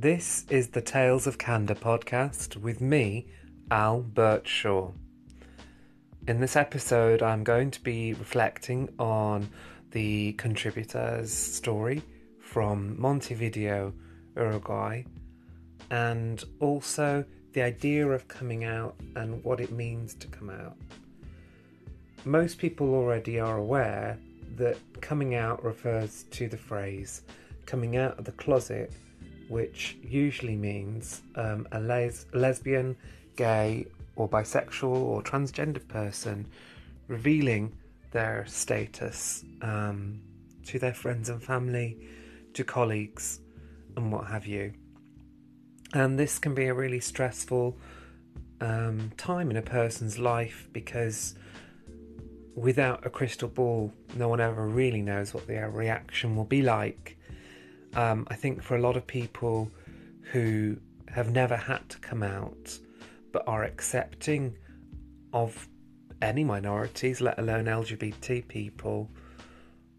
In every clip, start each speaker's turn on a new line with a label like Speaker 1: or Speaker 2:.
Speaker 1: This is the Tales of Candor podcast with me, Al Birchshaw. In this episode, I'm going to be reflecting on the contributor's story from Montevideo, Uruguay, and also the idea of coming out and what it means to come out. Most people already are aware that coming out refers to the phrase coming out of the closet, which usually means um, a les- lesbian, gay, or bisexual or transgender person revealing their status um, to their friends and family, to colleagues, and what have you. And this can be a really stressful um, time in a person's life because without a crystal ball, no one ever really knows what their reaction will be like. Um, I think for a lot of people who have never had to come out but are accepting of any minorities, let alone LGBT people,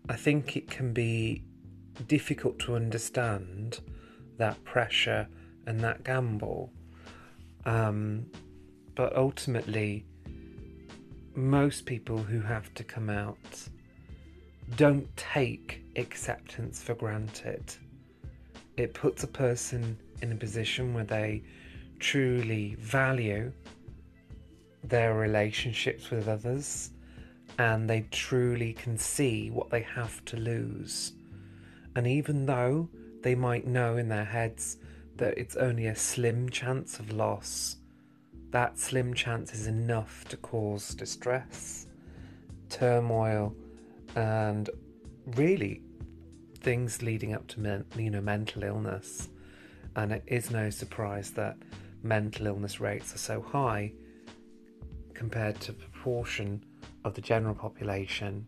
Speaker 1: I think it can be difficult to understand that pressure and that gamble. Um, but ultimately, most people who have to come out don't take acceptance for granted. It puts a person in a position where they truly value their relationships with others and they truly can see what they have to lose. And even though they might know in their heads that it's only a slim chance of loss, that slim chance is enough to cause distress, turmoil, and really things leading up to men, you know mental illness. And it is no surprise that mental illness rates are so high compared to proportion of the general population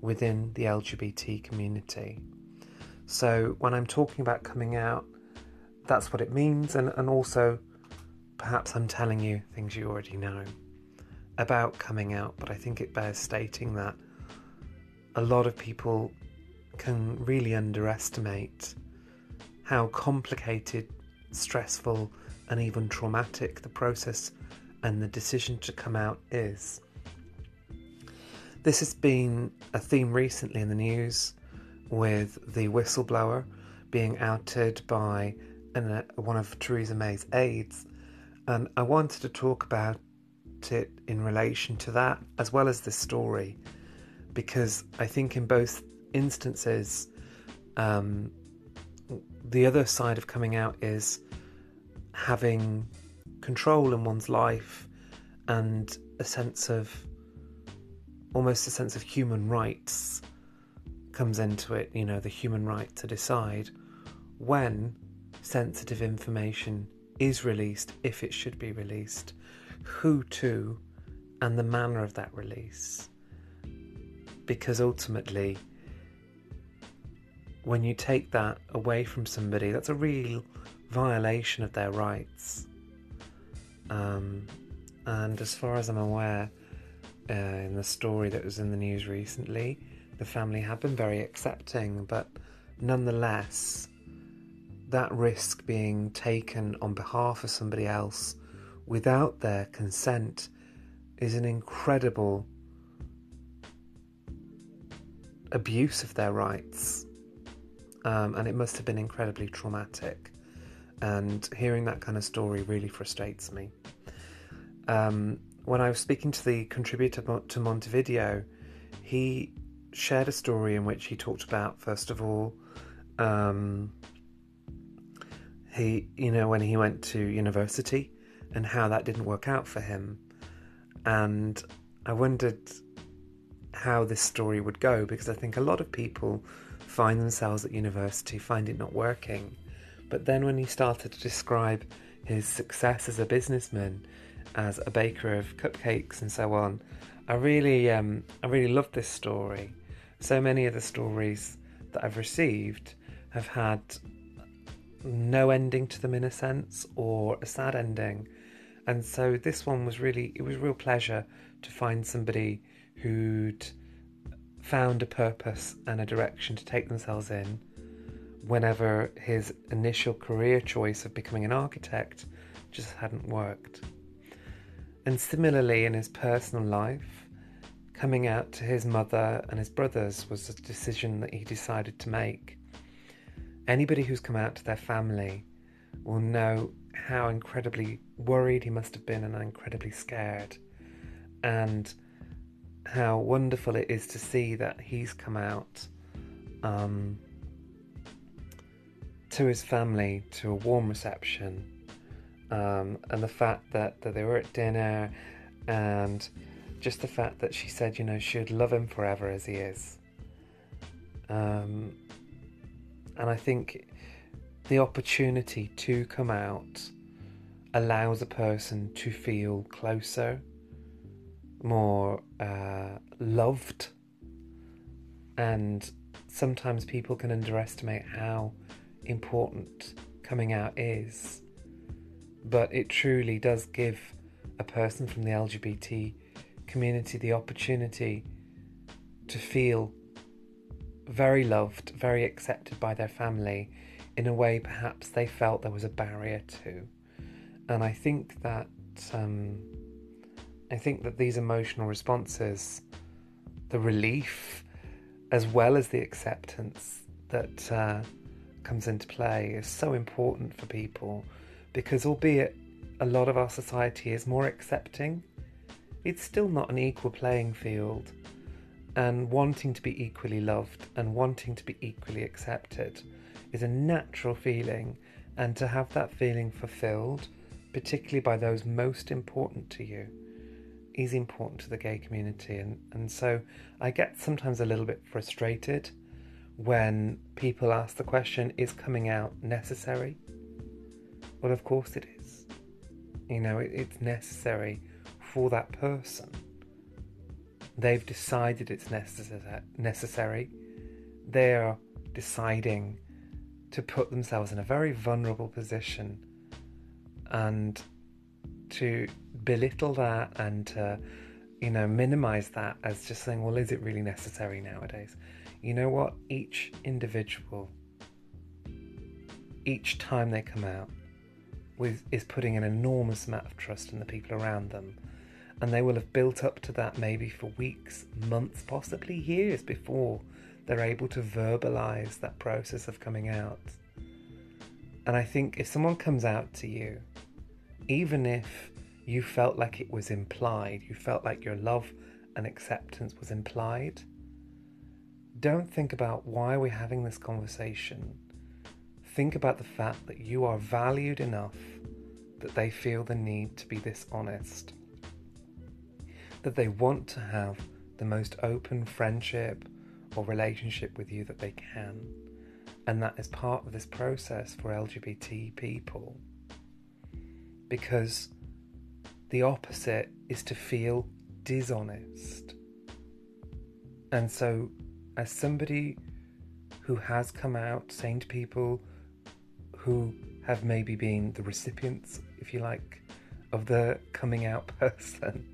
Speaker 1: within the LGBT community. So when I'm talking about coming out, that's what it means, and, and also perhaps I'm telling you things you already know about coming out, but I think it bears stating that a lot of people can really underestimate how complicated, stressful, and even traumatic the process and the decision to come out is. This has been a theme recently in the news with the whistleblower being outed by an, uh, one of Theresa May's aides, and I wanted to talk about it in relation to that as well as this story because I think in both instances, um, the other side of coming out is having control in one's life and a sense of almost a sense of human rights comes into it, you know, the human right to decide when sensitive information is released, if it should be released, who to, and the manner of that release. Because ultimately, when you take that away from somebody, that's a real violation of their rights. Um, and as far as I'm aware, uh, in the story that was in the news recently, the family have been very accepting, but nonetheless, that risk being taken on behalf of somebody else without their consent is an incredible abuse of their rights. Um, and it must have been incredibly traumatic. And hearing that kind of story really frustrates me. Um, when I was speaking to the contributor to Montevideo, he shared a story in which he talked about, first of all, um, he, you know, when he went to university and how that didn't work out for him. And I wondered how this story would go because I think a lot of people find themselves at university, find it not working. But then when he started to describe his success as a businessman, as a baker of cupcakes and so on, I really, um, I really loved this story. So many of the stories that I've received have had no ending to them in a sense, or a sad ending, and so this one was really, it was real pleasure to find somebody who'd found a purpose and a direction to take themselves in whenever his initial career choice of becoming an architect just hadn't worked. And similarly, in his personal life, coming out to his mother and his brothers was a decision that he decided to make. Anybody who's come out to their family will know how incredibly worried he must have been and incredibly scared, and how wonderful it is to see that he's come out um, to his family to a warm reception, um, and the fact that, that they were at dinner, and just the fact that she said, you know, she'd love him forever as he is. Um, and I think the opportunity to come out allows a person to feel closer, more uh, loved, and sometimes people can underestimate how important coming out is. But it truly does give a person from the LGBT community the opportunity to feel very loved, very accepted by their family in a way perhaps they felt there was a barrier to. And I think that um, I think that these emotional responses, the relief, as well as the acceptance that uh, comes into play, is so important for people because, albeit a lot of our society is more accepting, it's still not an equal playing field. And wanting to be equally loved and wanting to be equally accepted is a natural feeling, and to have that feeling fulfilled, particularly by those most important to you, is important to the gay community. And, and so I get sometimes a little bit frustrated when people ask the question, is coming out necessary? Well, of course it is. You know, it, it's necessary for that person. They've decided it's necess- necessary. They are deciding to put themselves in a very vulnerable position and to belittle that and to you know minimize that as just saying well is it really necessary nowadays? You know what? Each individual each time they come out with is putting an enormous amount of trust in the people around them. And they will have built up to that maybe for weeks months possibly years before they're able to verbalize that process of coming out. And I think if someone comes out to you, even if you felt like it was implied, you felt like your love and acceptance was implied, don't think about why we're having this conversation. Think about the fact that you are valued enough that they feel the need to be this honest, that they want to have the most open friendship or relationship with you that they can. And that is part of this process for LGBT people. Because the opposite is to feel dishonest. And so, as somebody who has come out saying to people who have maybe been the recipients, if you like, of the coming out person,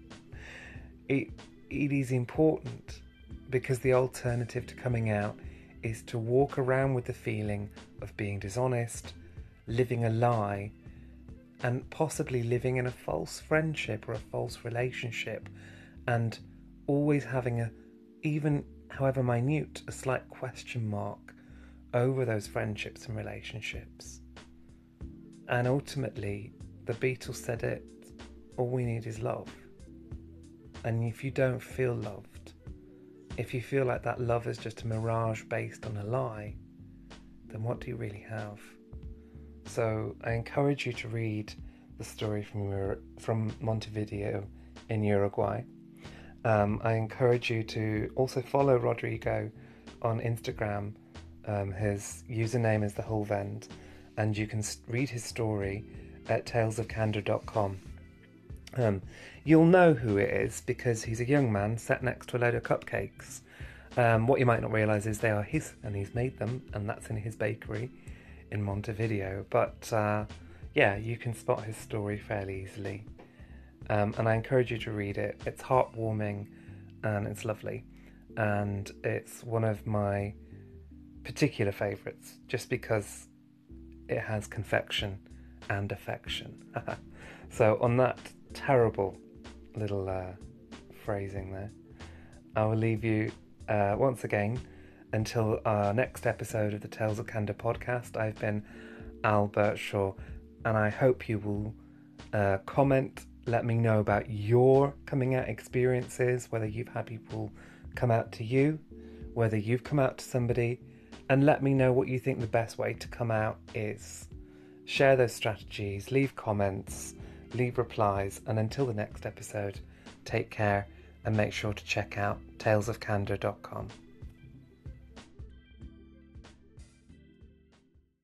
Speaker 1: it, it is important because the alternative to coming out is to walk around with the feeling of being dishonest, living a lie, and possibly living in a false friendship or a false relationship, and always having a, even however minute, a slight question mark over those friendships and relationships. And ultimately, the Beatles said it all we need is love. And if you don't feel loved if you feel like that love is just a mirage based on a lie, then what do you really have? So I encourage you to read the story from from Montevideo in Uruguay. Um, I encourage you to also follow Rodrigo on Instagram. Um, his username is the whole vent, and you can read his story at talesofcandor.com. Um, you'll know who it is because he's a young man sat next to a load of cupcakes. Um, what you might not realise is they are his, and he's made them, and that's in his bakery in Montevideo. But uh, yeah, you can spot his story fairly easily. Um, and I encourage you to read it. It's heartwarming and it's lovely. And it's one of my particular favourites just because it has confection and affection. so, on that terrible little uh, phrasing there, I will leave you uh, once again until our next episode of the Tales of Candor podcast. I've been Albert Shaw, and I hope you will uh, comment, let me know about your coming out experiences, whether you've had people come out to you, whether you've come out to somebody, and let me know what you think the best way to come out is. Share those strategies, leave comments, leave replies, and until the next episode, take care and make sure to check out talesofcandor.com.